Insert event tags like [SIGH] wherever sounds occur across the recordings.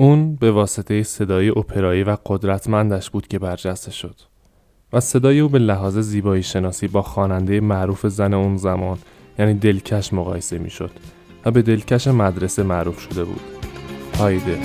اون به واسطه صدای اپرایی و قدرتمندش بود که برجسته شد و صدای او به لحاظ زیبایی شناسی با خواننده معروف زن اون زمان یعنی دلکش مقایسه می‌شد و به دلکش مدرسه معروف شده بود. هایده.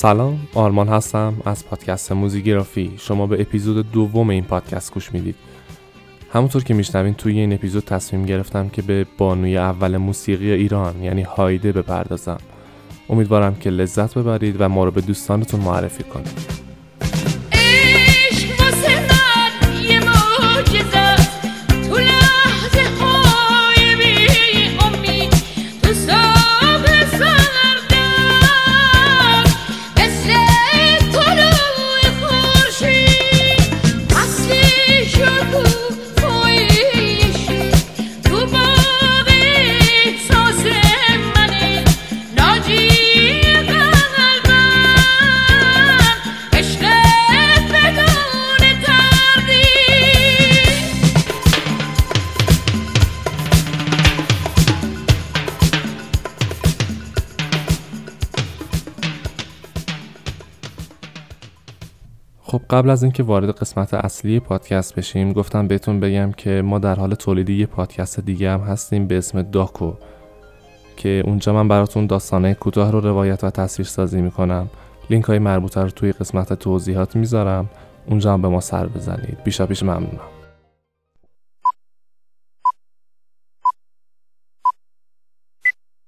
سلام آرمان هستم از پادکست موزیگرافی. شما به اپیزود دوم این پادکست گوش می‌دید. همونطور که میشنوین توی این اپیزود تصمیم گرفتم که به بانوی اول موسیقی ایران یعنی هایده بپردازم. امیدوارم که لذت ببرید و ما رو به دوستانتون معرفی کنید. قبل از اینکه وارد قسمت اصلی پادکست بشیم گفتم بهتون بگم که ما در حال تولید یه پادکست دیگه هم هستیم به اسم داکو که اونجا من براتون داستانه کوتاه رو روایت و تصویر سازی می‌کنم. لینک های مربوطه رو توی قسمت توضیحات می‌ذارم. اونجا هم به ما سر بزنید. بیشا پیش ممنونم.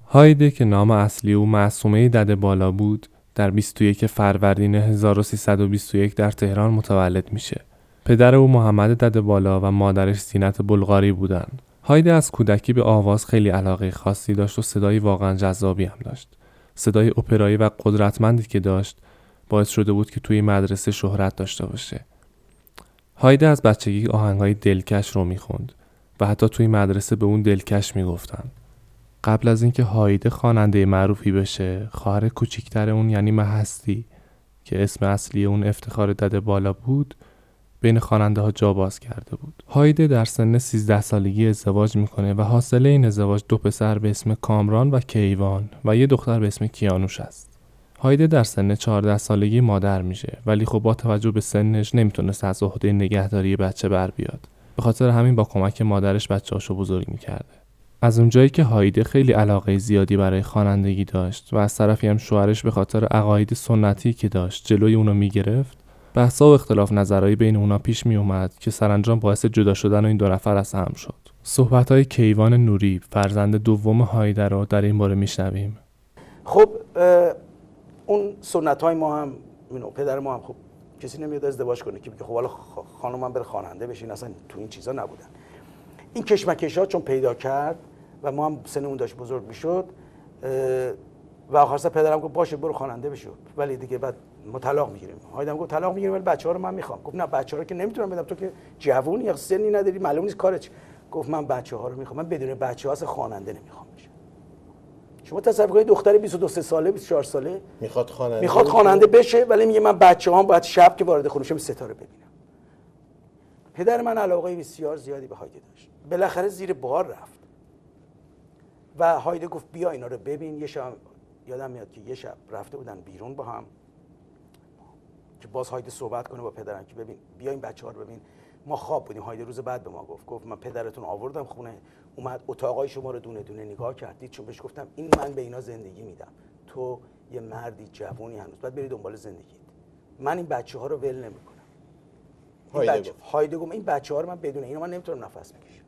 هایده که نام اصلی او معصومه دده بالا بود در 21 فروردین 1321 در تهران متولد میشه. پدر او محمد دد بالا و مادرش زینت بلغاری بودند. هایده از کودکی به آواز خیلی علاقه خاصی داشت و صدایی واقعا جذابی هم داشت. صدای اپرایی و قدرتمندی که داشت باعث شده بود که توی مدرسه شهرت داشته باشه. هایده از بچگی آهنگهای دلکش رو می‌خوند و حتی توی مدرسه به اون دلکش می‌گفتن. قبل از اینکه هایده خواننده معروفی بشه خواهر کوچیکتر اون یعنی محستی که اسم اصلی اون افتخار دده بالا بود بین خواننده ها جا باز کرده بود. هایده در سن 13 سالگی ازدواج می‌کنه و حاصل این ازدواج دو پسر به اسم کامران و کیوان و یه دختر به اسم کیانوش است. هایده در سن 14 سالگی مادر میشه ولی خب با توجه به سنش نمی‌تونست از عهده نگهداری بچه بر بیاد. به خاطر همین با کمک مادرش بچه‌هاشو بزرگ می‌کرده. از اونجایی که هایده خیلی علاقه زیادی برای خوانندگی داشت و از طرفی هم شوهرش به خاطر عقاید سنتی که داشت جلوی اونو می‌گرفت بحثا و اختلاف نظرهایی بین اونا پیش می اومد که سرانجام باعث جدا شدن این دو نفر از هم شد. صحبت های کیوان نوری فرزند دوم هایده رو در این باره میشنویم. خب اون سنت های ما هم پدر ما هم خب کسی نمیاد ازدواج کنه که خب حالا خانم بره خواننده بشین اصلا تو این چیزا نبودن این کشمکش ها چون پیدا کرد و ما هم سنمون داشت بزرگ می‌شد و آخر سر پدرم گفت باشه برو خواننده بشو. ولی دیگه بعد ما طلاق می‌گیریم. هایدم گفت طلاق می‌گیریم ولی بچه ها رو من می‌خوام. گفت نه بچه ها رو که نمی‌تونم بدم. تو که جوون یا سنی نداری معلوم نیست کارش گفت من بچه ها رو می‌خوام. من بدون بچه ها خواننده نمی‌خوام بشم شما تصور کنید دختر 22 ساله 24 ساله می‌خواد خواننده می‌خواد خواننده بشه ولی میگه من بچه هم باید شب که وارد خونه ستاره ببینم. پدر من علاقه بسیار زیادی به هایده داشت. بالاخره زیر بار رفت. و هایده گفت بیا اینا رو ببین. یه شب یادم میاد که یه شب رفته بودن بیرون با هم که باز هایده صحبت کنه با پدرم که ببین بیا این بچه ها رو ببین. ما خواب بودیم. هایده روز بعد به ما گفت گفت من پدرتون آوردم خونه. اومد اتاقای شما رو دونه دونه نگاه کردید چون بهش گفتم این من به اینا زندگی میدم. تو یه مردی جوونی هنوز. باید بری دنبال زندگی من این بچه ها رو ول نمی‌کنم. هایده هایده گفت این بچه ها رو من بدون اینا من نمی‌تونم نفس بکشم.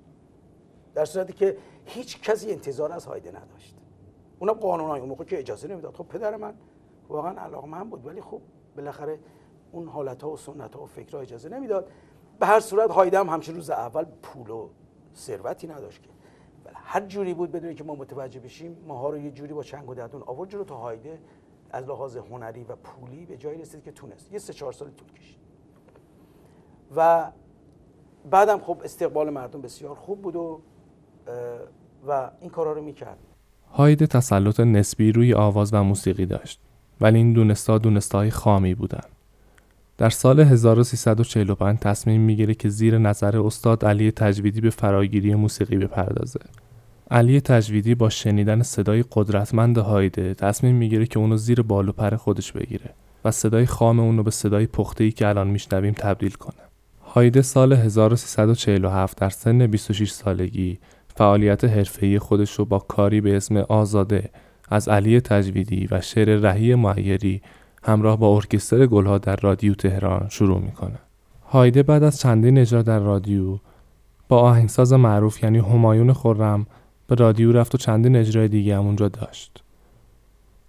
در صورتی که هیچ کسی انتظار از هایده نداشت. اونا قانون های اون موقع که اجازه نمی‌داد. خب پدر من واقعا علاقه من بود ولی خب بالاخره اون حالت ها و سنت ها و فکرها اجازه نمی‌داد. به هر صورت هایده هم روز اول پول و ثروتی نداشت که. بله، هر جوری بود بدون که ما متوجه بشیم ماها رو یه جوری با چنگ و دندون آورد جلو تا هایده از لحاظ هنری و پولی به جایی رسید که تونست. یه سه چهار سال طول کشید. و بعدم خب استقبال مردم بسیار خوب بود و و این کارا رو می‌کرد هایده تسلط نسبی روی آواز و موسیقی داشت ولی این دونستا دونستای خامی بودن در سال 1345 تصمیم می‌گیره که زیر نظر استاد علی تجویدی به فراگیری موسیقی بپردازه. علی تجویدی با شنیدن صدای قدرتمند هایده تصمیم می‌گیره که اونو زیر بالو پر خودش بگیره و صدای خام اونو به صدای پخته که الان میشنویم تبدیل کنه. هایده سال 1347 در سن 26 سالگی فعالیت حرفه‌ای خودش رو با کاری به اسم آزاده از علی تجویدی و شعر رهی معیری همراه با ارکستر گلها در رادیو تهران شروع می‌کنه. هایده بعد از چندین اجرا در رادیو با آهنگساز معروف یعنی همایون خورم به رادیو رفت و چندین اجرای دیگه هم اونجا داشت.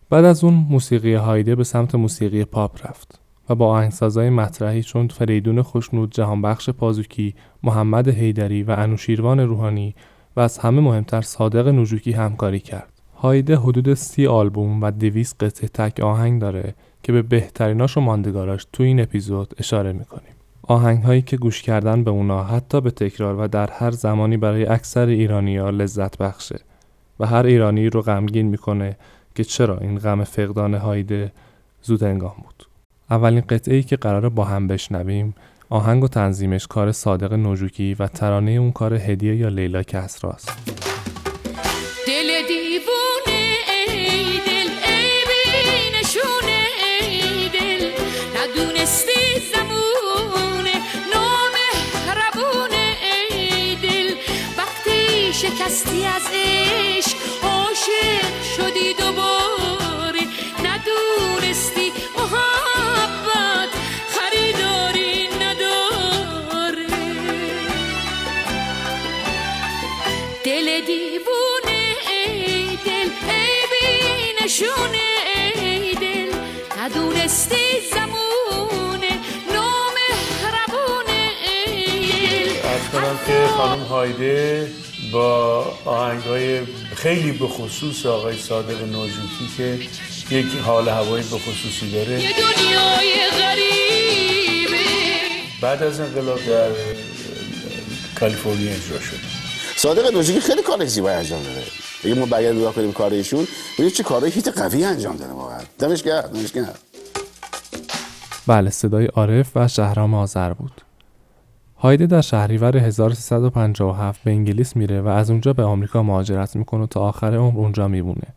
بعد از اون موسیقی هایده به سمت موسیقی پاپ رفت و با آهنگسازهای مطرحی چون فریدون خوشنود، جهانبخش پازوکی، محمد حیدری و انوشیروان روحانی و از همه مهمتر صادق نوجوکی همکاری کرد. هایده حدود سی آلبوم و دویست قطعه تک آهنگ داره که به بهتریناش و ماندگاراش تو این اپیزود اشاره می‌کنیم. آهنگ هایی که گوش کردن به اونا حتی به تکرار و در هر زمانی برای اکثر ایرانی ها لذت بخشه و هر ایرانی رو غمگین می‌کنه که چرا این غم فقدان هایده زود انگام بود. اولین قطعه ای که قراره با هم بشنویم آهنگ و تنظیمش کار صادق نوجوکی و ترانه اون کار هدیه یا لیلا کسراست. نشونه ای دل ندونستی زمونه نامهربونه ای دل. که خانم هایده با آهنگ های خیلی به خصوص آقای صادق نوجوکی که یک حال هوایی به خصوصی داره. یه دنیای غریبه. بعد از انقلاب در کالیفرنیا اجرا شد. صادق نوجوکی خیلی کار زیبایی انجام داره اگه ما برگرد نگاه کنیم کار ایشون چه کارهای هیت قوی انجام داره واقعا دمش گرم دمش گرم بله صدای عارف و شهرام آذر بود هایده در شهریور 1357 به انگلیس میره و از اونجا به آمریکا مهاجرت می‌کنه تا آخر عمر اونجا میمونه.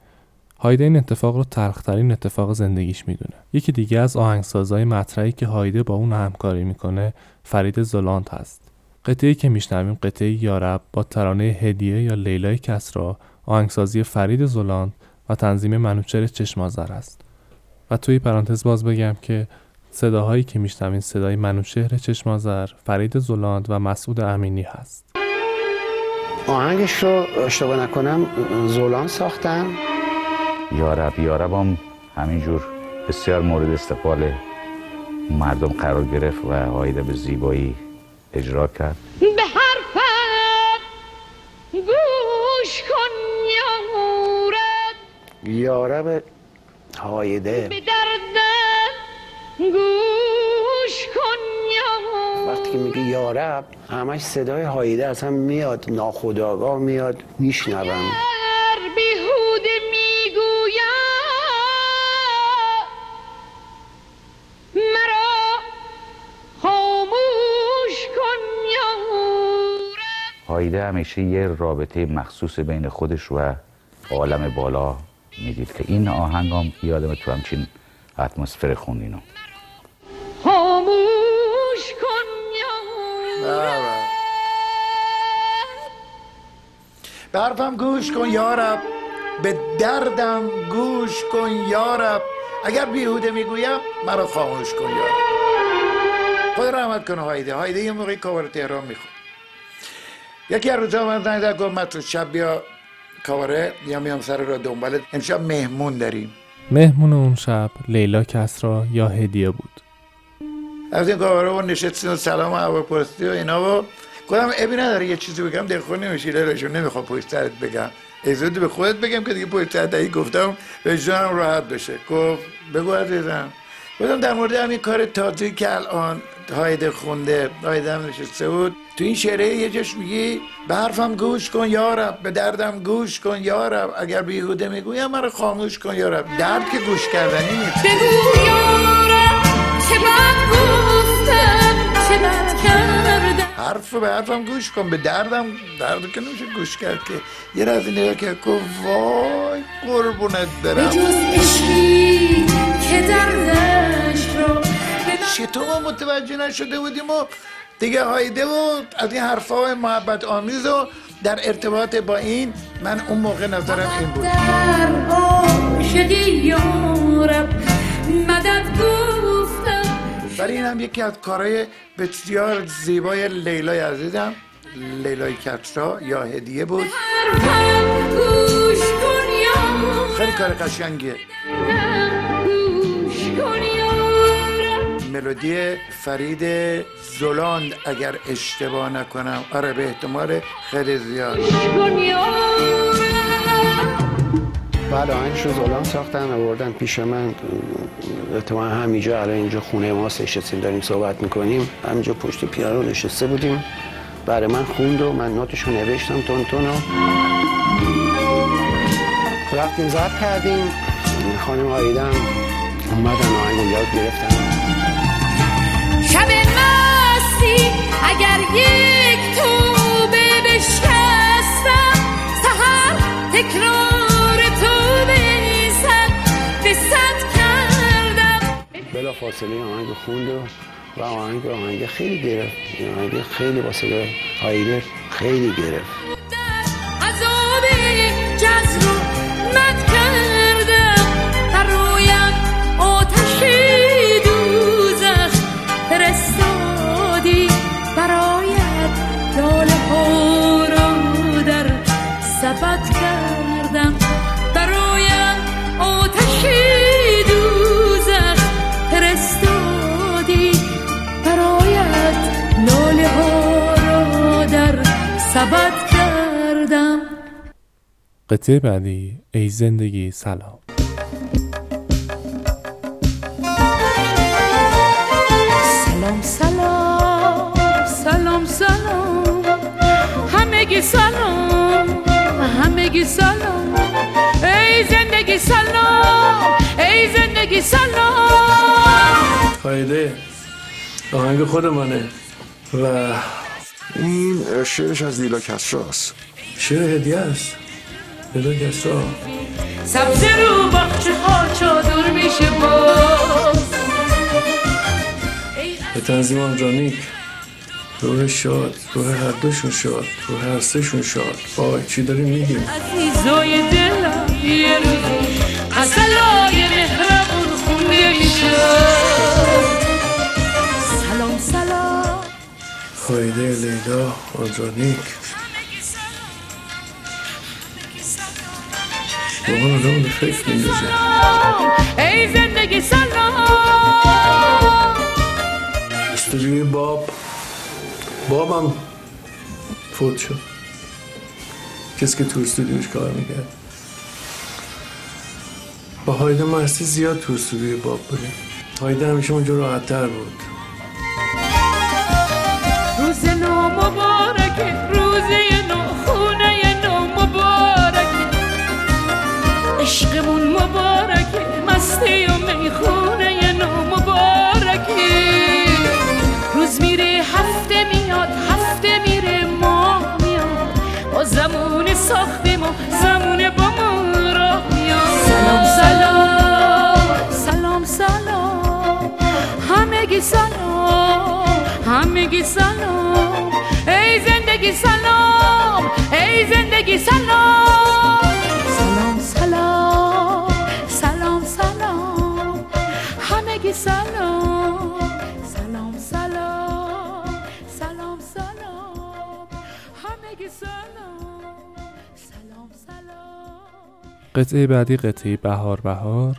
هایده این اتفاق رو تلخترین اتفاق زندگیش می‌دونه. یکی دیگه از آهنگسازهای مطرحی که هایده با اون همکاری می‌کنه فرید زلاند هست. قطعی که میشنویم قطعه یارب با ترانه هدیه یا لیلای کسرا آهنگسازی فرید زلاند و تنظیم منوچر چشمازر است. و توی پرانتز باز بگم که صداهایی که میشنوین صدای منوشهر چشمازر، فرید زلاند و مسعود امینی هست آهنگش رو اشتباه نکنم زولان ساختن یارب یارب هم همینجور بسیار مورد استقبال مردم قرار گرفت و هایده به زیبایی اجرا کرد. به حرفت گوش کن یارب. یارب هایده. به گوش کن وقتی که میگه یارب همش صدای هایده اصلا میاد ناخداگاه میاد میشنوم. مرا خاموش هایده همیشه یه رابطه مخصوص بین خودش و عالم بالا می‌دید که این آهنگ هم یادم تو همچین اتمسفر خوندینو خاموش کن به حرفم گوش کن یارب. به دردم گوش کن یارب. اگر بیهوده می‌گویم مرا خاموش کن یارب. خود رحمت کن هایده هایده یه موقعی کاور تهران می‌خواد یکی از روزا من زنگ زد گفت مطرود شب بیا کاواره یا میام سر را دنبالت امشب مهمون داریم. مهمون اون شب لیلا کسرا یا هدیه بود؟ از این کاواره و نشستیم و سلام و هواپرستی و اینا و گفتم ابی نداره یه چیزی بگم؟ دلخور نمیشی لیلا نمی‌خوام پشت سرت بگم. اجازه به خودت بگم که دیگه پشت سرت گفتم وجدانم راحت بشه. گفت بگو عزیزم. گفتم در مورد همین کار تازه‌ای که الان هایده خونده هایده هم نشسته بود تو این شعره یه جاش میگی به حرفم گوش کن یارب به دردم گوش کن یارب اگر بیهوده می‌گویم مرا خاموش کن یارب درد که گوش کردنی نیست. بگو یارم چه بد گفتم چه بد کردم. حرف به حرفم گوش کن به دردم درد که نمیشه گوش کرد که. یه رازی نگاه کرد گفت وای قربونت به برم جز عشقی که به من چطور ما متوجه نشده بودیم و دیگه هایده و از این حرفای محبت آمیز و در ارتباط با این من اون موقع نظرم این بود. برای این هم یکی از کارهای بسیار زیبای لیلای عزیزم لیلای کترا یا هدیه بود. خیلی کار قشنگیه. ملودی فرید زلاند اگر اشتباه نکنم. آره به احتمال خیلی زیاد. بعد آهنگش رو زولان ساختن آوردن پیش من. اتفاقا همینجا الان اینجا خونه ما نشستیم داریم صحبت می‌کنیم. همینجا پشت پیانو نشسته بودیم. برای من خوند و من نوتش رو نوشتم تون تون رفتیم زد کردیم. خانم آیدم اومدن آهنگ رو یاد گرفتن. شب مستی اگر یک توبه بشکستم سهر تکرار صد به صد کردم. بلا فاصله آهنگ خوند و آهنگ آهنگ خیلی گرفت. آهنگ خیلی صدای آیده خیلی گرفت. سبد کردم. قطعه بعدی ای زندگی سلام. سلام سلام سلام سلام. همگی سلام همگی سلام. ای زندگی سلام ای زندگی سلام. فایده آهنگ خود منه و این شعرش از لیلا کسراست شعر هدیه است. لیلا کسرا. سبز رو باغچه ها چادر میشه باز. به تنظیم آنجانیک روح شاد روح هر دوشون شاد روح هر سهشون شاد. وای چی داریم میگیم؟ عزیزای دلم یه روز اصلای مهربون خونده میشه فایده لیلا آنجانیک واقعا آدم به فکر میندازه ای زندگی سلام. استودیوی باب. بابم فوت شد. کسی که تو استودیوش کار می‌کرد. با هایده مرسی زیاد تو استودیوی باب بودیم. هایده همیشه اونجا راحت تر بود. میاد با زمون ساختیم و زمون با ما راه میاد. سلام سلام. همگی سلام همگی سلام. زندگی سلام ای زندگی سلام. سلام سلام سلام سلام. همگی سلام. سلام سلام سلام سلام. همگی سلام سلام سلام. قطعه بعدی قطعه بهار بهار.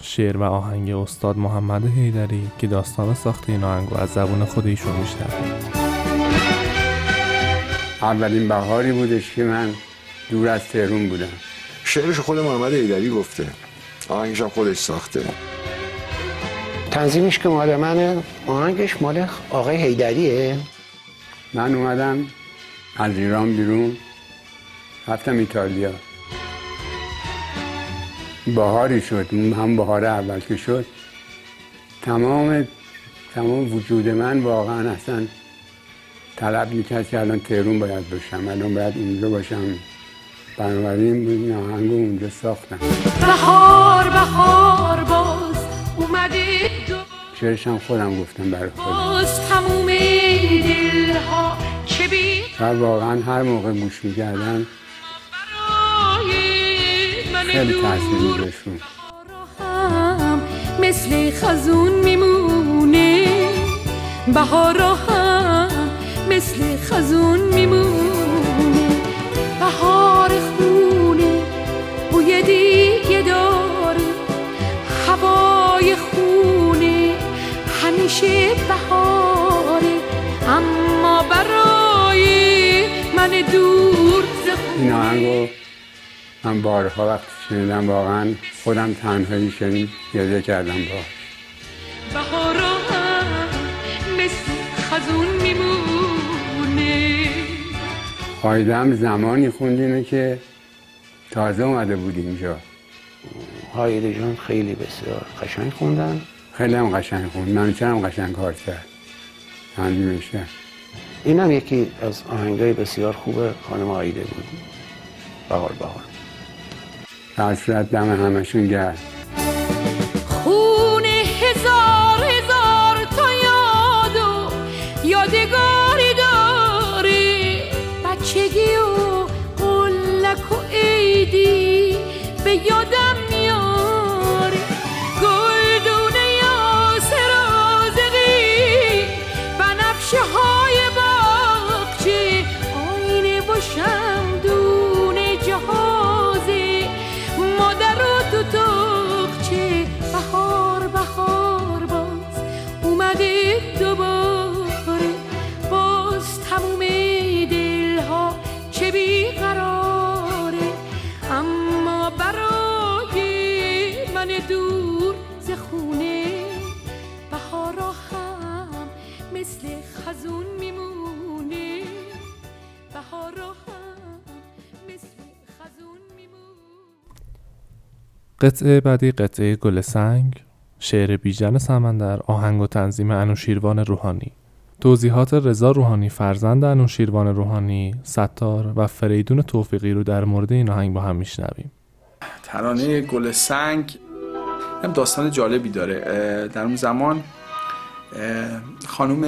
شعر و آهنگ استاد محمد حیدری که داستان ساخته این آهنگ از زبون خود ایشون میشنویم اولین بهاری بودش که من دور از تهرون بودم. شعرش خود محمد ایدری گفته. آهنگش هم خودش ساخته. تنظیمش که مال منه. آهنگش مال آقای حیدریه. من اومدم از ایران بیرون رفتم ایتالیا. بهاری شد اون هم بهار اول که شد. تمام تمام وجود من واقعا اصلا طلب می‌کرد که الان تهرون باید باشم الان باید اونجا باشم. بنابراین این آهنگ اونجا ساختم. بهار بهار باز اومده دو شعرش هم خودم گفتم برای خودم. باز تموم دلها چه بی و واقعا هر موقع گوش می‌کردم خیلی میذاشون هم مثل خزون میمونه. بهارا هم مثل خزون میمونه. بهار خونه بوی دیگه داره. هوای خونه همیشه بهاره. اما برای من دور ز این آهنگ رو من بارها وقتی شنیدم واقعا خودم تنهایی شنید گریه کردم با. هایدم زمانی خوندینه که تازه اومده بود اینجا. هایده جان خیلی بسیار قشنگ خوندن. خیلی هم قشنگ خوند. من هم قشنگ کار کرد. تنظیمش کرد این هم یکی از آهنگای بسیار خوب خانم آیده بود. بهار بهار. در صورت دم همشون گرد به یادم بهارا هم مثل خزون میمونه قطعه بعدی قطعه گل سنگ شعر بیژن سمندر آهنگ و تنظیم انوشیروان روحانی. توضیحات رضا روحانی فرزند انوشیروان روحانی ستار و فریدون توفیقی رو در مورد این آهنگ با هم میشنویم. ترانه گل سنگ هم داستان جالبی داره. در اون زمان خانم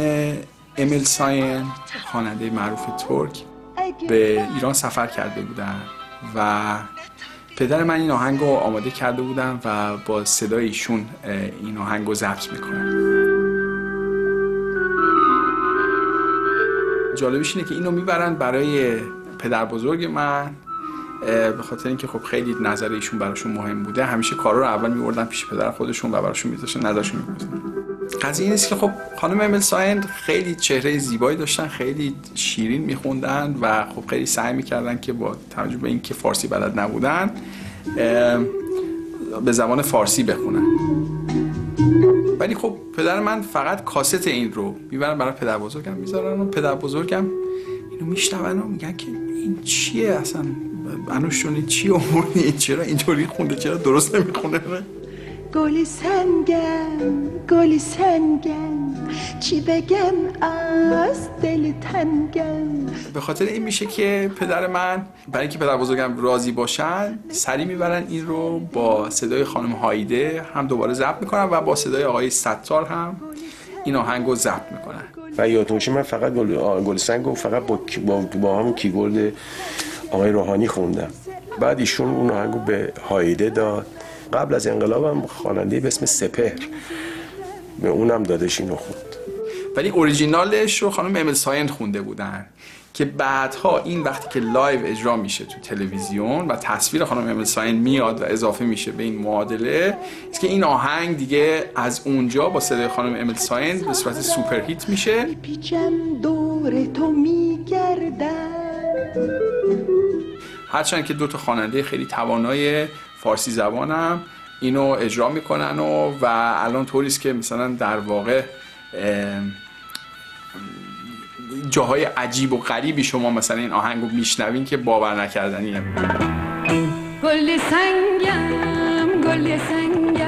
امیل ساین خواننده معروف ترک به ایران سفر کرده بودن و پدر من این آهنگ رو آماده کرده بودن و با صدای ایشون این آهنگ رو ضبط می‌کنن. جالبش اینه که اینو می‌برن برای پدر بزرگ من به خاطر اینکه خب خیلی نظر ایشون براشون مهم بوده همیشه کارا رو اول میوردن پیش پدر خودشون و براشون میذاشتن نظرشون می‌گفتن. قضیه این است که خب خانم امل ساین خیلی چهره زیبایی داشتن خیلی شیرین میخوندن و خب خیلی سعی می‌کردن که با توجه به اینکه فارسی بلد نبودن به زبان فارسی بخونن. ولی خب پدر من فقط کاست این رو می‌برن برای پدر بزرگم می‌ذارن و پدر بزرگم اینو میشنون و میگن که این چیه اصلا؟ انوش جون این چی آوردی؟ چرا اینطوری خونده؟ چرا درست نمی‌خونه؟ گل سنگم گل سنگم چی بگم از دل تنگم. به خاطر این میشه که پدر من برای اینکه پدر بزرگم راضی باشن سری می‌برن این رو با صدای خانم هایده هم دوباره ضبط می‌کنن و با صدای آقای ستار هم این آهنگ رو ضبط می‌کنن. و باشه من فقط گل, گل سنگ رو فقط با, با, با همون کیبورد آقای روحانی خوندم بعد ایشون اون آهنگ رو به هایده داد. قبل از انقلابم خواننده به اسم سپهر. به اونم دادش اینو خوند ولی اوریجینالش رو خانم امل ساین خونده بودن که بعدها این وقتی که live اجرا میشه تو تلویزیون و تصویر خانم امل ساین میاد و اضافه میشه به این معادله است که این آهنگ دیگه از اونجا با صدای خانم امل ساین به صورت super hit میشه پیچم دور تو میگردم. هرچند که دو تا خواننده خیلی توانای فارسی زبانم اینو اجرا می‌کنن و و الان طوریست که مثلا در واقع جاهای عجیب و غریبی شما مثلا این آهنگ رو میشنوین که باور نکردنیه. گل سنگم گل سنگم.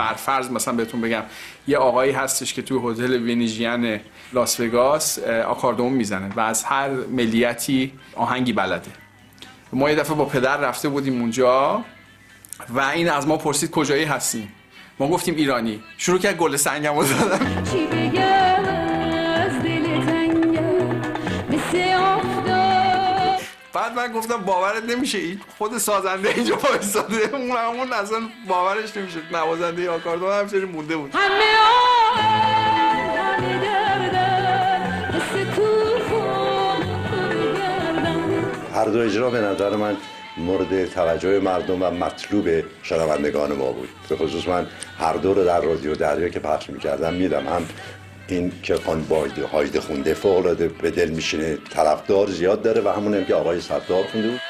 بر فرض مثلا بهتون بگم یه آقایی هستش که توی هتل ونیژین لاس وگاس آکاردون می‌زنه و از هر ملیتی آهنگی بلده. ما یه دفعه با پدر رفته بودیم اونجا و این از ما پرسید کجایی هستیم ما گفتیم ایرانی. شروع کرد گل سنگم رو بعد من گفتم باورت نمیشه. این خود سازنده اینجا وایساده. اون همون اصلا باورش نمیشه نوازنده آکاردون همچنین مونده بود. همه هر دو اجرا به نظر من مورد توجه مردم و مطلوب شنوندگان ما بود. به خصوص من هر دو رو در رادیو دریا که پخش می‌کردم میدم. هم این که خان باید هایده خونده فوق العاده به دل میشینه طرفدار زیاد داره و همون هم که آقای ستار خونده بود.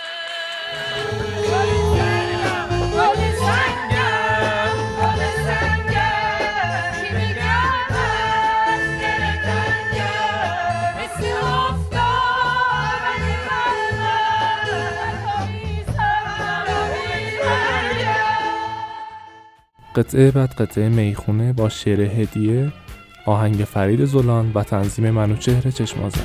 قطعه بعد قطعه می‌خونه با شعر هدیه. آهنگ فرید زولان و تنظیم منوچهر چشمازر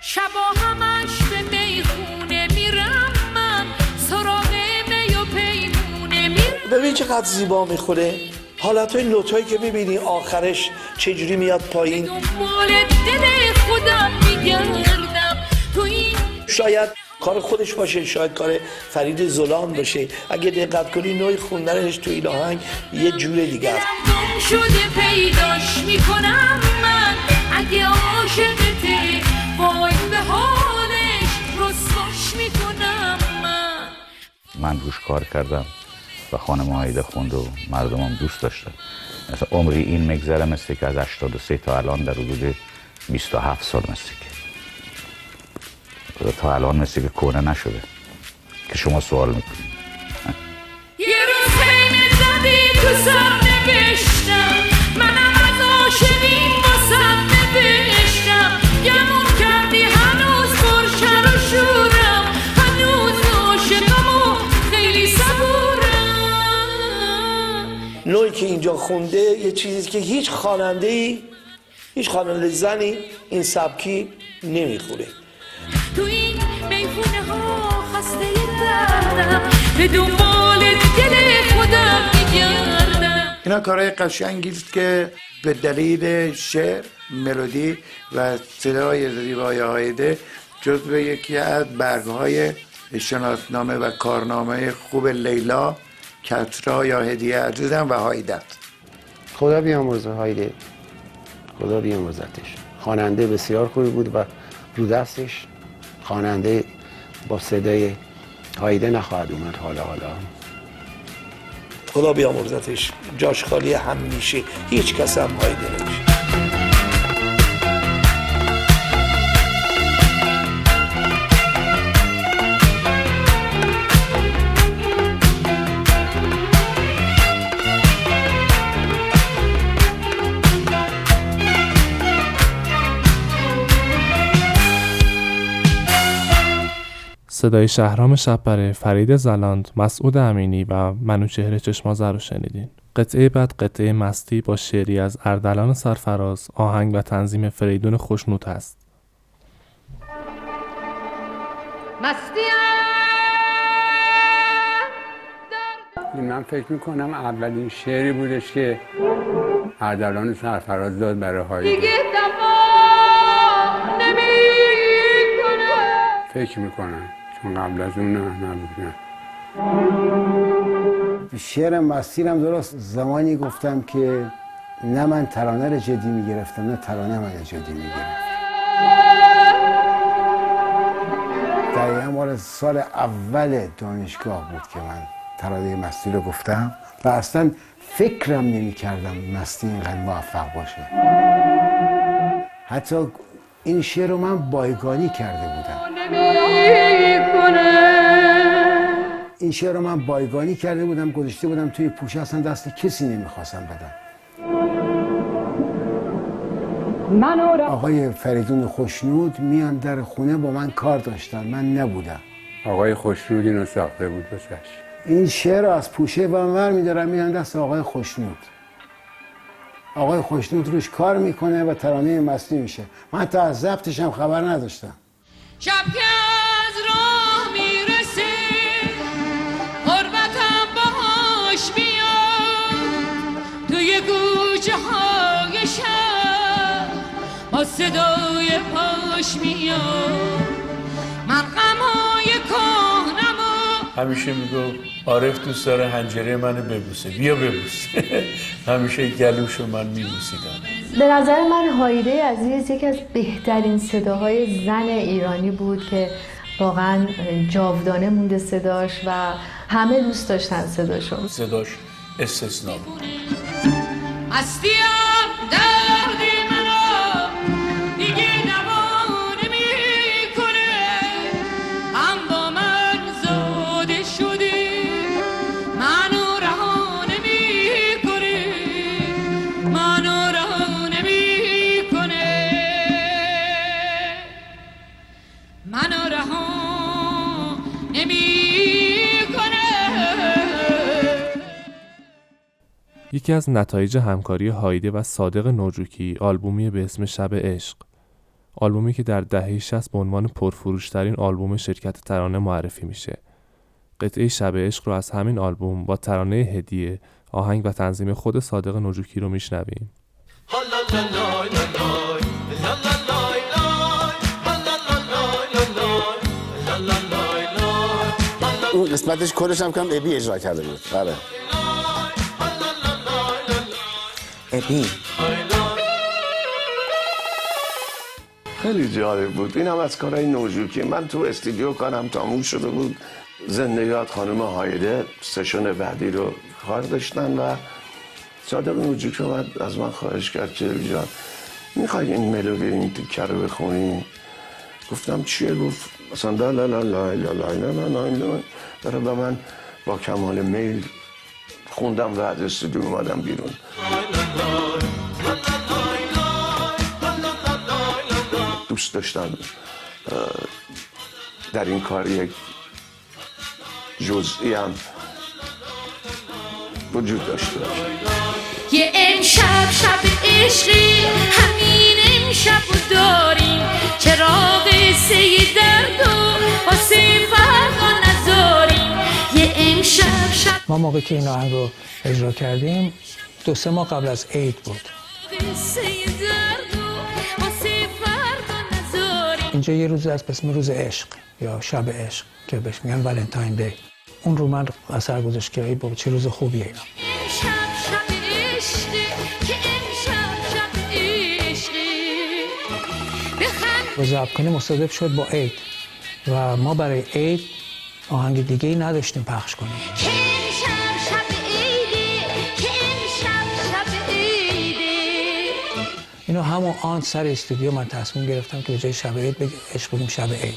شبا همش به می‌خونه میرم من سراغ می و پیمونه میرم. ببین چقدر زیبا می‌خوره حالت های نوتایی که می‌بینی آخرش چجوری میاد پایین؟ دنبال دل خودم میگردم. تو این شاید کار خودش باشه شاید کار فرید زلان باشه. اگه دقت کنی نوع خوندنش تو این آهنگ یه جور دیگه است. شده پیداش می‌کنم من. اگه عاشقته وای به حالش رسواش می‌کنم من. من روش کار کردم و خانم آیده خوند و مردمم دوست داشتن. مثلا عمری این مگذره مثل که از 83 تا الان در حدود 27 سال مثل که. تا الان مثل که کنه نشده که شما سوال می‌کنید یه روز خیمه زدی تو سر نوشتم. منم از عاشقین واسم نوشتم. گمون کردی هنوز پرشر و شورم. هنوز عاشقم و خیلی صبورم. نوعی که اینجا خونده یه چیزی که هیچ خواننده ای هیچ خواننده زنی این سبکی نمی‌خوره. می‌خونه ها خسته دردم به دنبال دل خودم میگردم. اینا کارهای قشنگی است که به دلیل شعر ملودی و صدای زیبای هایده جزو یکی از برگهای شناسنامه و کارنامه خوب لیلا کترا یا هدیه عزیزم و هایده است. خدا بیامرزه هایده. خدا بیامرزتش. خواننده بسیار خوبی بود و رو دستش خواننده با صدای هایده نخواهد اومد. حالا حالا. خدا بیامرزتش. جاش خالی همیشه. هیچ کس هم هایده نمیشه. صدای شهرام شبپره، فرید زلاند، مسعود امینی و منوچهر چشمازر رو شنیدین. قطعه بعد قطعه مستی با شعری از اردلان سرفراز، آهنگ و تنظیم فریدون خوشنوت است. مستی من فکر می‌کنم اولین شعری بودش که اردلان سرفراز داد برای کنه فکر می‌کنم چون قبل از اون نه نبود نه. شعر مسیرم درست زمانی گفتم که نه من ترانه رو جدی می‌گرفتم نه ترانه من جدی می‌گرفت دقیقا مال سال اول دانشگاه بود که من ترانه مستی رو گفتم و اصلا فکرم نمی کردم مستی اینقدر موفق باشه. حتی این شعر رو من بایگانی کرده بودم. این شعر رو من بایگانی کرده بودم گذاشته بودم توی پوشه اصلا دست کسی نمی‌خواستم بدم. آقای فریدون خوشنود میان در خونه با من کار داشتن. من نبودم. آقای خوشنود اینو ساخته بود بسش این شعر رو از پوشه و میدارم میدن دست آقای خوشنود. آقای خوشنود روش کار می‌کنه و ترانه مصنی میشه. من تا از ضبطش هم خبر نداشتم. شب که از راه می‌رسه غربتم باهاش میاد. توی گوچه های شهر با صدای پاش میاد. من غمهای کهنمو همیشه میگو عارف دوست داره هنجره منو ببوسه. بیا ببوس. [LAUGHS] همیشه گلوشو من میبوسیدم به نظر من هایده عزیز یکی از بهترین صداهای زن ایرانی بود که واقعا جاودانه مونده صداش و همه دوست داشتن صداشو. صداش استثنا بود. یکی از نتایج همکاری هایده و صادق نوجوکی آلبومی به اسم شب عشق. آلبومی که در دهه 60 به عنوان پرفروشترین آلبوم شرکت ترانه معرفی میشه. قطعه شب عشق رو از همین آلبوم با ترانه هدیه آهنگ و تنظیم خود صادق نوجوکی رو میشنویم. اون قسمتش کلش هم کم ابی اجرا کرده بود. آره ابی خیلی جالب بود این هم از کارهای نوجوکی من تو استودیو کارم تموم شده بود زندگیات خانم هایده سشن بعدی رو کار داشتن و صادق نوجوکی اومد از من خواهش کرد که جان می‌خوای این ملودی این تیکه رو بخونی گفتم چیه گفت مثلا لا لا لا لا لا لا لا لا لا لا داره به من با کمال میل خوندم و از استودیو اومدم بیرون دوست داشتم در این کار یک جزئی هم وجود داشته باشه. یه امشب شب عشقی همین امشب رو داریم. چراغ سه درد و واسه فردا نذاریم. یه امشب شب ما موقع که این آهنگ رو اجرا کردیم دو سه ماه قبل از عید بود. اینجا یه روز از اسم روز عشق یا شب عشق که بهش میگن ولنتاین دی اون رو من اثر گذاشت که ای بابا چه روز خوبیه اینا. ضبط کنیم مصادف شد با عید. و ما برای عید آهنگ دیگه ای نداشتیم پخش کنیم. اینو همون آن سر استودیو من تصمیم گرفتم که به جای شب عید بگیم. عشق بگیم شب عید.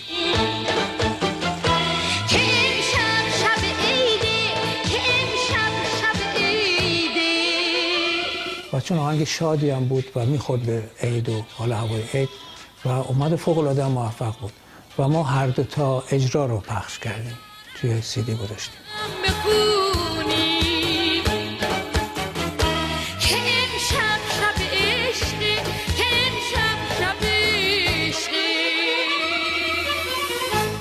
و چون آهنگ شادی هم بود و می‌خورد به عید و حال هوای عید و اومد فوق العاده موفق بود. و ما هر دو تا اجرا رو پخش کردیم. توی سی دی گذاشتیم.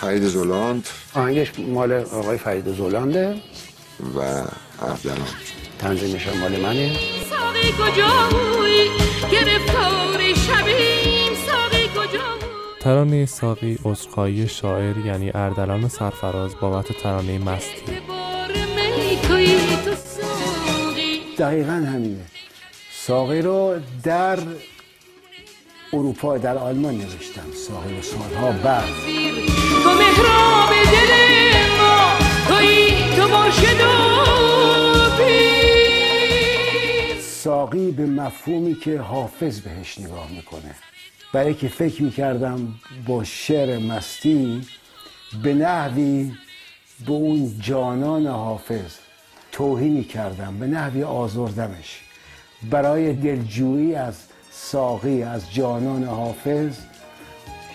فرید زولاند. آهنگش مال آقای فرید زولانده. و اردلان تنظیمش هم مال منه. ساقی کجایی گرفتار شبیم ساقی کجایی ترانه ساقی عذرخواهی شاعر یعنی اردلان سرفراز بابت ترانه مستی. دقیقا همینه. ساقی رو در اروپا در آلمان نوشتم. ساقی رو سالها بعد. ساقی به مفهومی که حافظ بهش نگاه می‌کنه. برای که فکر می‌کردم با شعر مستی به نحوی به اون جانان حافظ توهینی کردم به نحوی آزردمش. برای دلجویی از ساقی از جانان حافظ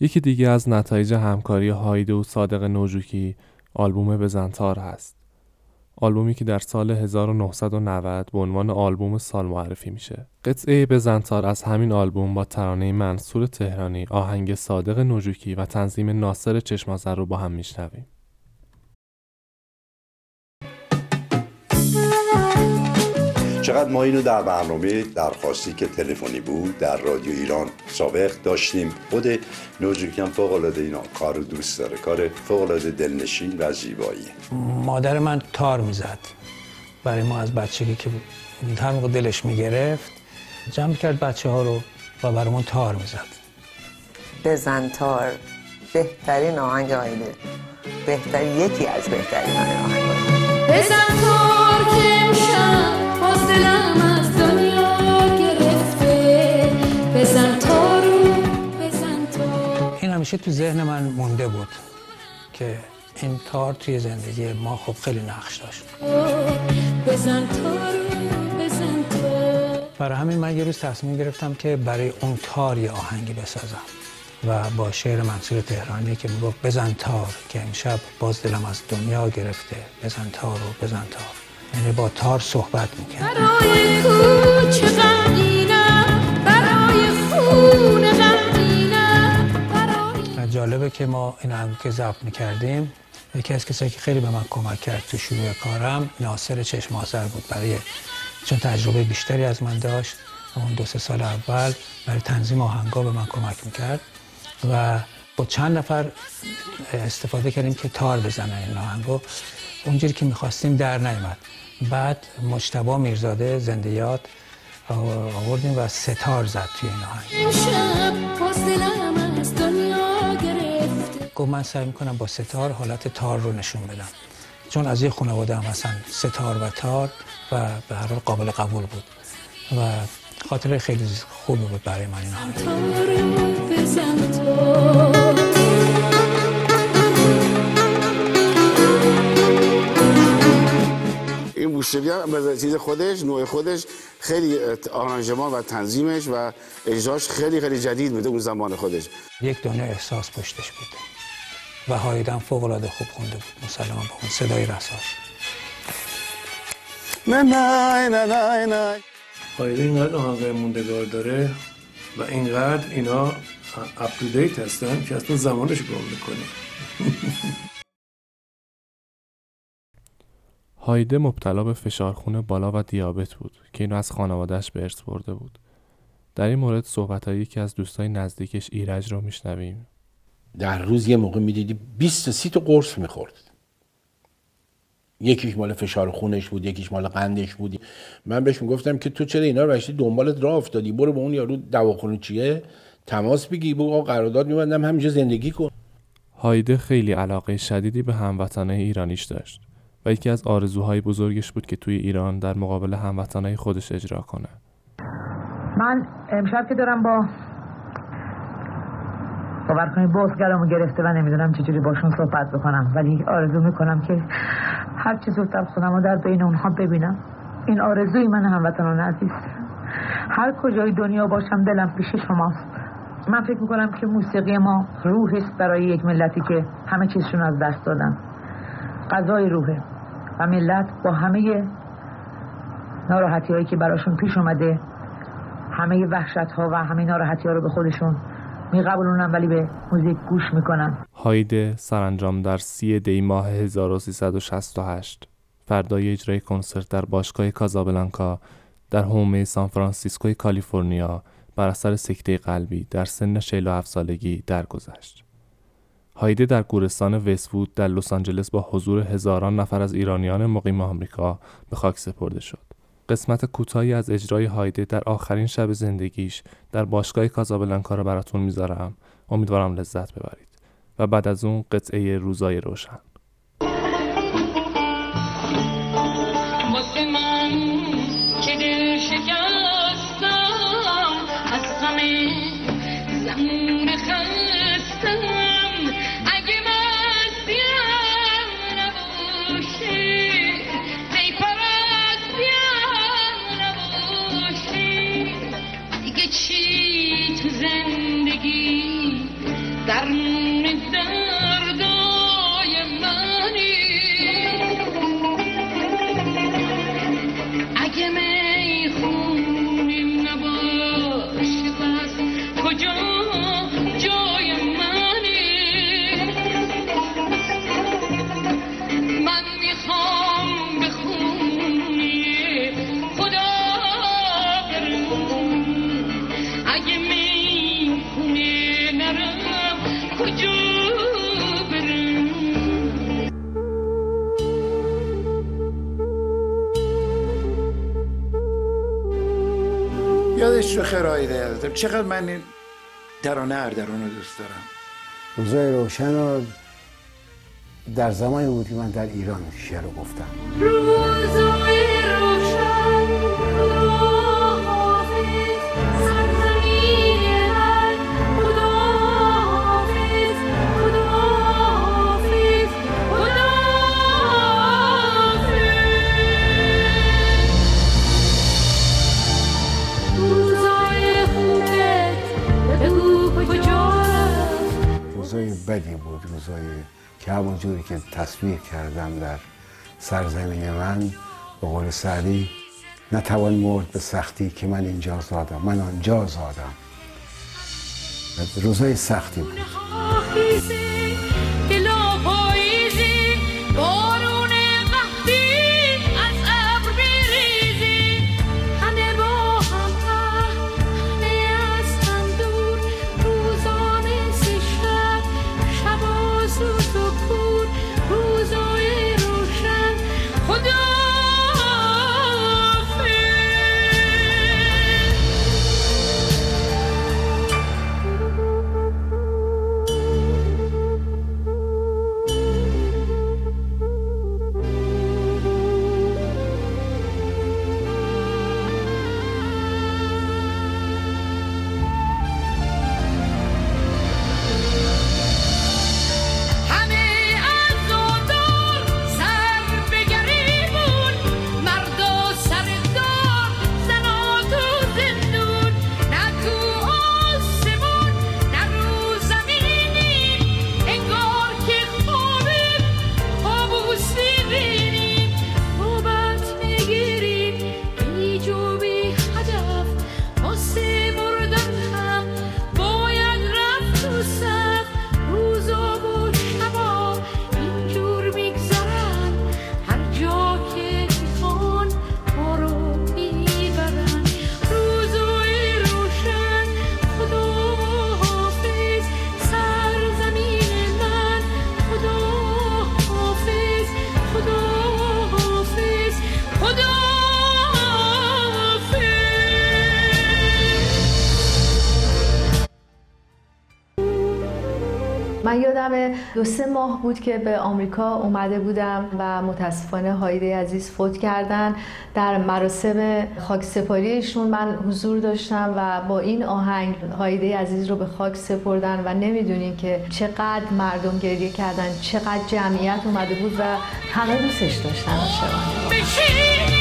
یکی دیگه از نتایج همکاری هایده و صادق نوجوکی آلبوم بزنتار هست. آلبومی که در سال 1990 به عنوان آلبوم سال معرفی میشه. قطعه بزنتار از همین آلبوم با ترانه منصور تهرانی، آهنگ صادق نوجوکی و تنظیم ناصر چشمازر رو با هم میشنویم. چقدر ما اینو در برنامه درخواستی که تلفنی بود در رادیو ایران سابق داشتیم. خود نوجوکی هم فوق العاده اینا کار رو دوست داره کار فوق العاده دلنشین و زیبایی. مادر من تار می‌زد. برای ما از بچگی که هر موقع دلش می‌گرفت جمع کرد بچه ها رو و برامون تار می‌زد. بزنتار بهترین آهنگ آیده بهترین یکی از بهترین آهنگ بزن تار. همیشه تو ذهن من مونده بود که این تار توی زندگی ما خب خیلی نقش داشت. بزن تارو بزن تار برای همین من یه روز تصمیم گرفتم که برای اون تار یه آهنگی بسازم و با شعر منصور تهرانی که می‌گفت بزن تار که امشب باز دلم از دنیا گرفته. بزن تار و بزن تار. یعنی با تار صحبت می‌کرد. جالبه که ما این هم که ضبط می‌کردیم یکی از کسایی که خیلی به من کمک کرد تو شروع کارم ناصر چشم آذر بود. برای چون تجربه بیشتری از من داشت اون دو سه سال اول برای تنظیم آهنگا به من کمک می‌کرد و با چند نفر استفاده کردیم که تار بزنن این آهنگو. اونجوری که می‌خواستیم در نیامد بعد مجتبا میرزاده زنده یاد آوردیم و ستار زد توی این آهنگ. گفت من سعی می‌کنم با ستار حالت تار رو نشون بدم. چون از یه خانواده هم مثلا ستار و تار و به هر حال قابل قبول بود. و خاطره خیلی خوبی بود برای من این این موسیقی هم به چیز خودش نوع خودش خیلی آرانژمان و تنظیمش و اجراش خیلی خیلی جدید بوده اون زمان خودش. یک دنیا احساس پشتش بود. و هایدن فوق العاده خوب خونده بود مسلمان با اون صدای رساش نه نه نه نه نه هایده اینقدر آهنگای موندگار داره و اینقدر اینا اپتودیت هستن که اصلا زمانش گم می‌کنه [LAUGHS] هایده مبتلا به فشار خون بالا و دیابت بود که اینو از خانوادهش به ارث برده بود. در این مورد صحبت یکی از دوستای نزدیکش ایرج رو میشنویم. در روز یه موقع می‌دیدی 20 تا 30 تا قرص می‌خورد. یکیش مال فشار خونش بود یکیش مال قندش بود. من بهش می‌گفتم که تو چرا اینا رو بشتی دنبالت راه افتادی؟ برو با اون یارو دواخونه چیه؟ تماس بگی بگو قرارداد میبندم همینجا زندگی کن. هایده خیلی علاقه شدیدی به هموطنای ایرانیش داشت. و یکی از آرزوهای بزرگش بود که توی ایران در مقابل هموطنهای خودش اجرا کنه. من امشب که دارم با باور کنید بغض گرفته و نمی‌دونم چجوری باشون صحبت بکنم. ولی آرزو می‌کنم که هر چه زودتر خودم در بین اونها ببینم. این آرزوی من هموطنان عزیز. هر کجای دنیا باشم دلم پیش شماست. من فکر می‌کنم که موسیقی ما روح است برای یک ملتی که همه چیزشون از دست دادن. غذای روحه و ملت با همه ناراحتی هایی که براشون پیش اومده همه وحشت ها و همه ناراحتی ها رو به خودشون میقبولونن ولی به موزیک گوش می‌کنن هایده سرانجام در سی دی ماه 1368 فردای اجرای کنسرت در باشگاه کازابلانکا در هومه سان فرانسیسکوی کالیفرنیا بر اثر سکته قلبی در سن 47 سالگی درگذشت. هایده در گورستان وستوود در لس آنجلس با حضور هزاران نفر از ایرانیان مقیم آمریکا به خاک سپرده شد. قسمت کوتاهی از اجرای هایده در آخرین شب زندگیش در باشگاه کازابلانکا را براتون می‌ذارم. امیدوارم لذت ببرید. و بعد از اون قطعه روزای روشن. خرایده یادتم چقدر من این درانه اردرون رو دوست دارم. روزای روشن رو در زمانی بود که من در ایران شعر رو گفتم. روزای روشن بدی بود روزای که همون جوری که تصویر کردم در سرزمین من. به قول سعدی نتوان مرد به سختی که من اینجا زادم. من آنجا زادم. روزای سختی بود. دو سه ماه بود که به آمریکا اومده بودم و متاسفانه هایده عزیز فوت کردن. در مراسم خاک سپاریشون من حضور داشتم و با این آهنگ هایده عزیز رو به خاک سپردن و نمی‌دونین که چقدر مردم گریه کردن چقدر جمعیت اومده بود و همه دوستش داشتن عاشقانه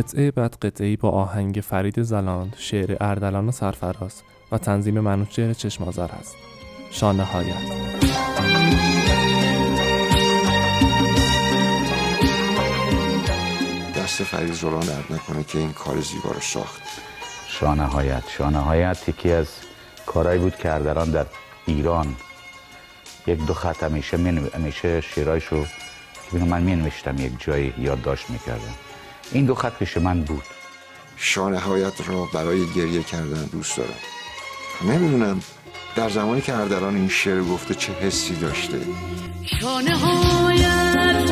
قطعه بعد قطعه با آهنگ فرید زلاند شعر اردلان سرفراز و تنظیم منوچهر چشمازر است. شانه هایت دست فرید زلان درد نکنه که این کار زیبا رو ساخت. شانهایت شانهایت یکی از کارهایی بود که اردلان در ایران یک دو خط همیشه می همیشه شعرهایش رو که من می نوشتم یک جایی یادداشت می‌کردم. این دو خط پیش من بود. شانهایت را برای گریه کردن دوست دارم. نمی‌دونم در زمانی که اردلان این شعر گفته چه حسی داشته. شانه هایت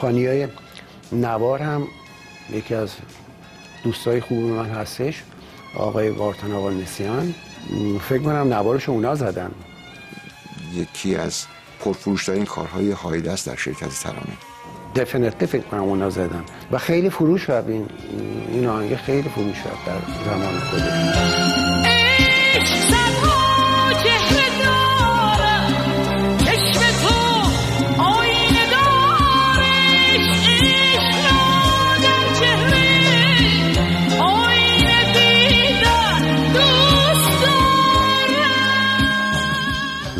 دارم کمپانی های نوار هم یکی از دوستای خوب من هستش آقای وارتن آقا نسیان فکر کنم نوارش رو اونا زدن. یکی از پرفروشترین کارهای هایده است در شرکت ترانه. دفنتلی فکر کنم اونا زدن. و خیلی فروش رفت این این آهنگ خیلی فروش رفت در زمان خودش.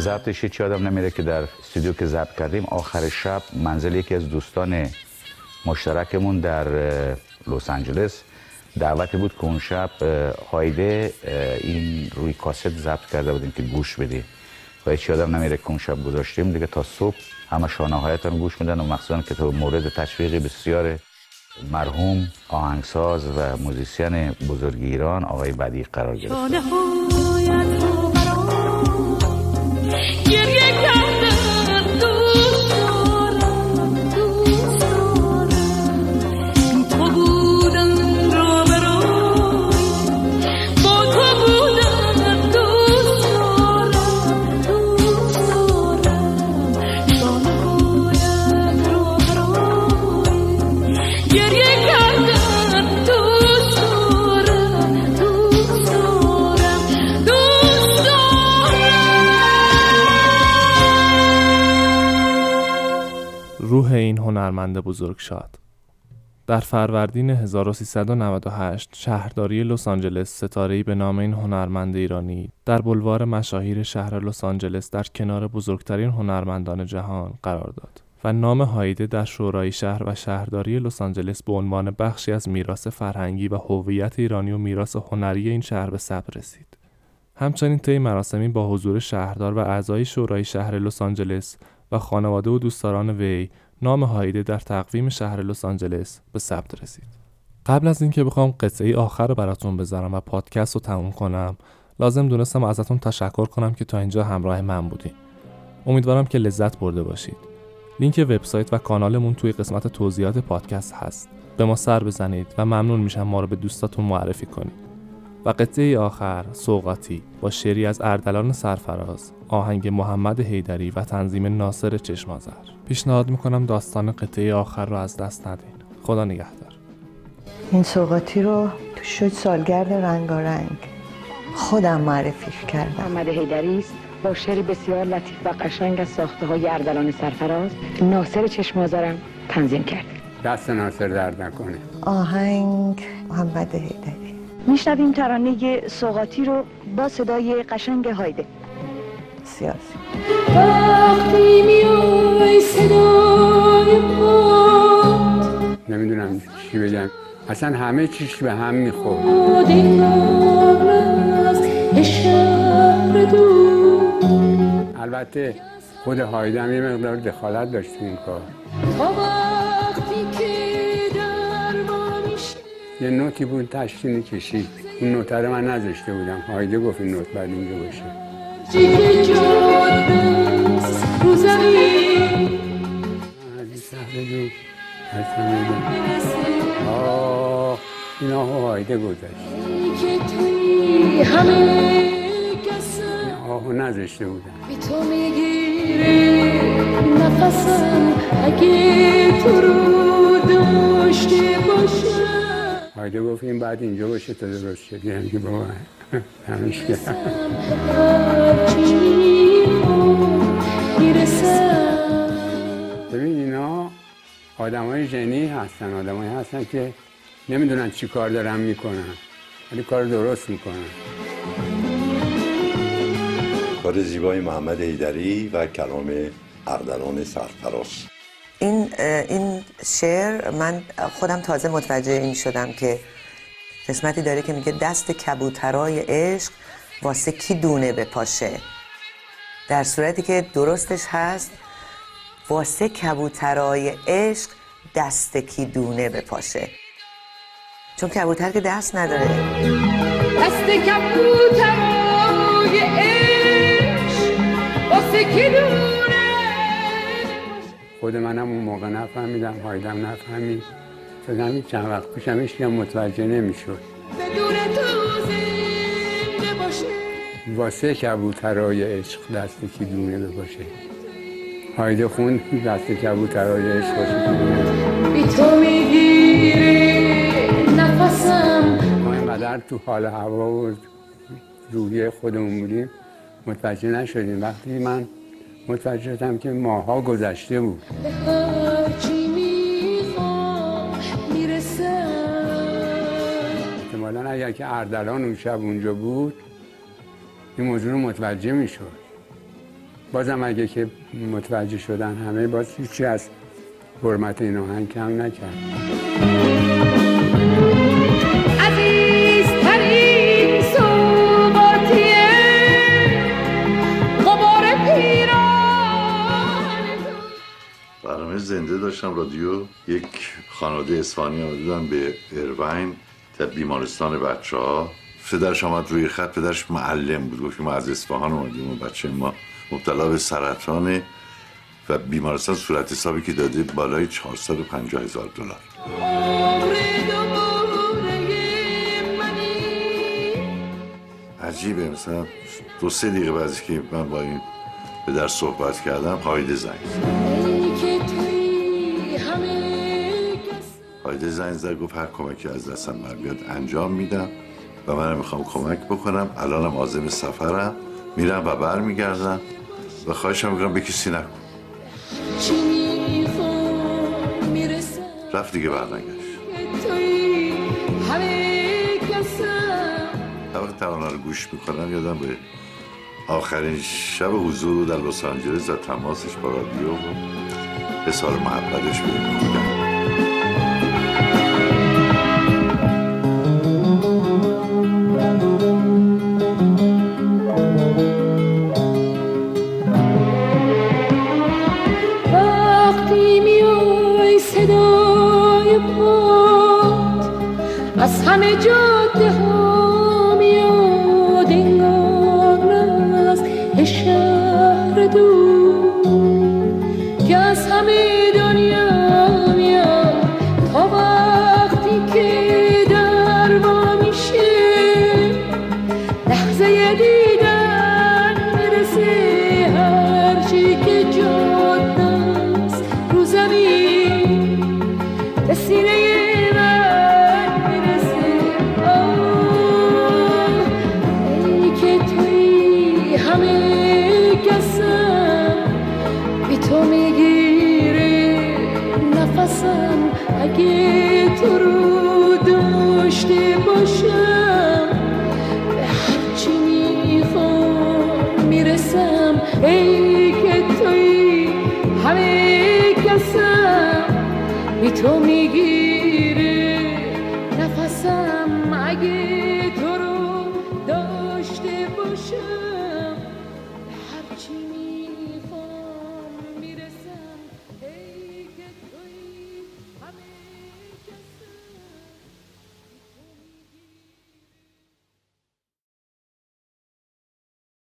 ضبطش هیچ یادم نمیره که در استودیو که ضبط کردیم آخر شب منزل یکی از دوستان مشترکمون در لس آنجلس. دعوتی بود که اون شب هایده این روی کاست ضبط کرده بودیم که گوش بدی و هیچ یادم نمیره که اون شب گذاشتیم. دیگه تا صبح همه شانه هایتان گوش میدن و مخصوصا که تو مورد تشویقی بسیار مرحوم آهنگساز و موزیسین بزرگ ایران آقای بدیع قرار گرفت هنرمند بزرگ شاد در فروردین 1398 شهرداری لس آنجلس ستاره‌ای به نام این هنرمند ایرانی در بلوار مشاهیر شهر لس آنجلس در کنار بزرگترین هنرمندان جهان قرار داد و نام هایده در شورای شهر و شهرداری لس آنجلس به عنوان بخشی از میراث فرهنگی و هویت ایرانی و میراث هنری این شهر به ثبت رسید. همچنین طی مراسمی با حضور شهردار و اعضای شورای شهر لس آنجلس و خانواده و دوستداران وی نام هایده در تقویم شهر لس آنجلس به ثبت رسید. قبل از اینکه بخوام قصه آخر رو براتون بذارم و پادکست رو تموم کنم لازم دونستم ازتون تشکر کنم که تا اینجا همراه من بودین. امیدوارم که لذت برده باشید. لینک وبسایت و کانالمون توی قسمت توضیحات پادکست هست. به ما سر بزنید و ممنون میشم ما رو به دوستاتون معرفی کنید. و قطعه آخر سوقاتی با شعری از اردلان سرفراز آهنگ محمد حیدری و تنظیم ناصر چشمازر پیشنهاد می‌کنم داستان قطعه آخر رو از دست ندین. خدا نگهدار. این سوقاتی رو تو شد سالگرد رنگارنگ. خودم معرفیش کردم. محمد حیدری است. با شعر بسیار لطیف و قشنگ از ساخته های اردلان سرفراز. ناصر چشمازرم تنظیم کرد دست ناصر درد نکنه. آهنگ محمد حیدری. میشنویم ترانه سوقاتی رو با صدای قشنگ هایده. سیاسی. وقتی میای صدای باد نمی‌دونم چی بگم. اصلا همه چیش به هم می‌خورد. البته خود هایدم یه مقدار دخالت داشت تو این کار. یه نوتی بود تشکیل کشید. اون نوت رو من نذاشته بودم. هایده گفت این نوت بعد اینجا باشه. جیگه جاده است رو زمین عزیز سهل جون اصلا میگم آه این آهو هایده این آهو نذاشته بودم. بی تو می‌گیره نفسم اگه تو رو داشته باشم. هایده گفت این بعد اینجا باشه تا درست شد یعنی بابا می‌رسم ببین اینا آدم های ژنی هستن آدمایی هستن که نمی‌دونن چی کار دارن می‌کنن ولی کار درست می‌کنن. کار زیبای محمد حیدری و کلام اردلان سرفراز. این این شعر من خودم تازه متوجه این شدم که قسمتی داره که میگه دست کبوترای عشق واسه کی دونه بپاشه؟ در صورتی که درستش هست واسه کبوترای عشق دست کی دونه بپاشه؟ چون کبوتر که دست نداره. دست کبوترای عشق واسه کی دونه؟ خود منم اون موقع نفهمیدم هایدم نفهمید. تا همین چند وقت پیشم هیچ کم متوجه نمی‌شد. بدون تو زنده باشه. واسه کبوترای عشق دست کی دونه بپاشه هایده خوند دست کبوترای عشق دونه بی تو می‌گیره نفسم. ما اینقدر تو حال هوا و روحی خودمون بودیم متوجه نشدیم. وقتی من متوجه شدم که ماها گذشته بود. احتمالا اگر که اردلان اون شب اونجا بود این موضوع رو متوجه می‌شد. بازم اگه که متوجه شدن همه باز هیچی از حرمت این آهنگ کم نکرد. برنامه زنده داشتم رادیو یک خانواده اسفانی آمده بودن به ارواین تا بیمارستان بچه ها پدرش آمد روی خط پدرش معلم بود. گفت ما از اصفهان اومدیم و بچه ما مبتلا به سرطانه و بیمارستان صورت حسابی که داده بالای 450 هزار دلار. عجیبه. مثلا دو سه دقیقه از که من با این پدر صحبت کردم هایده زنگ هایده زنگ زد گفت هر کمکی از دستم بر بیاد انجام میدم و منم می‌خوام کمک بکنم. الانم عازم سفرم. میرم و برمیگردم و خواهشم می‌کنم به کسی نکن. رفت دیگه برنگشت. هر وقت توانا رو گوش می‌کنم یادم به آخرین شب حضور در لس آنجلس و تماسش با رادیو و اظهار محبتش به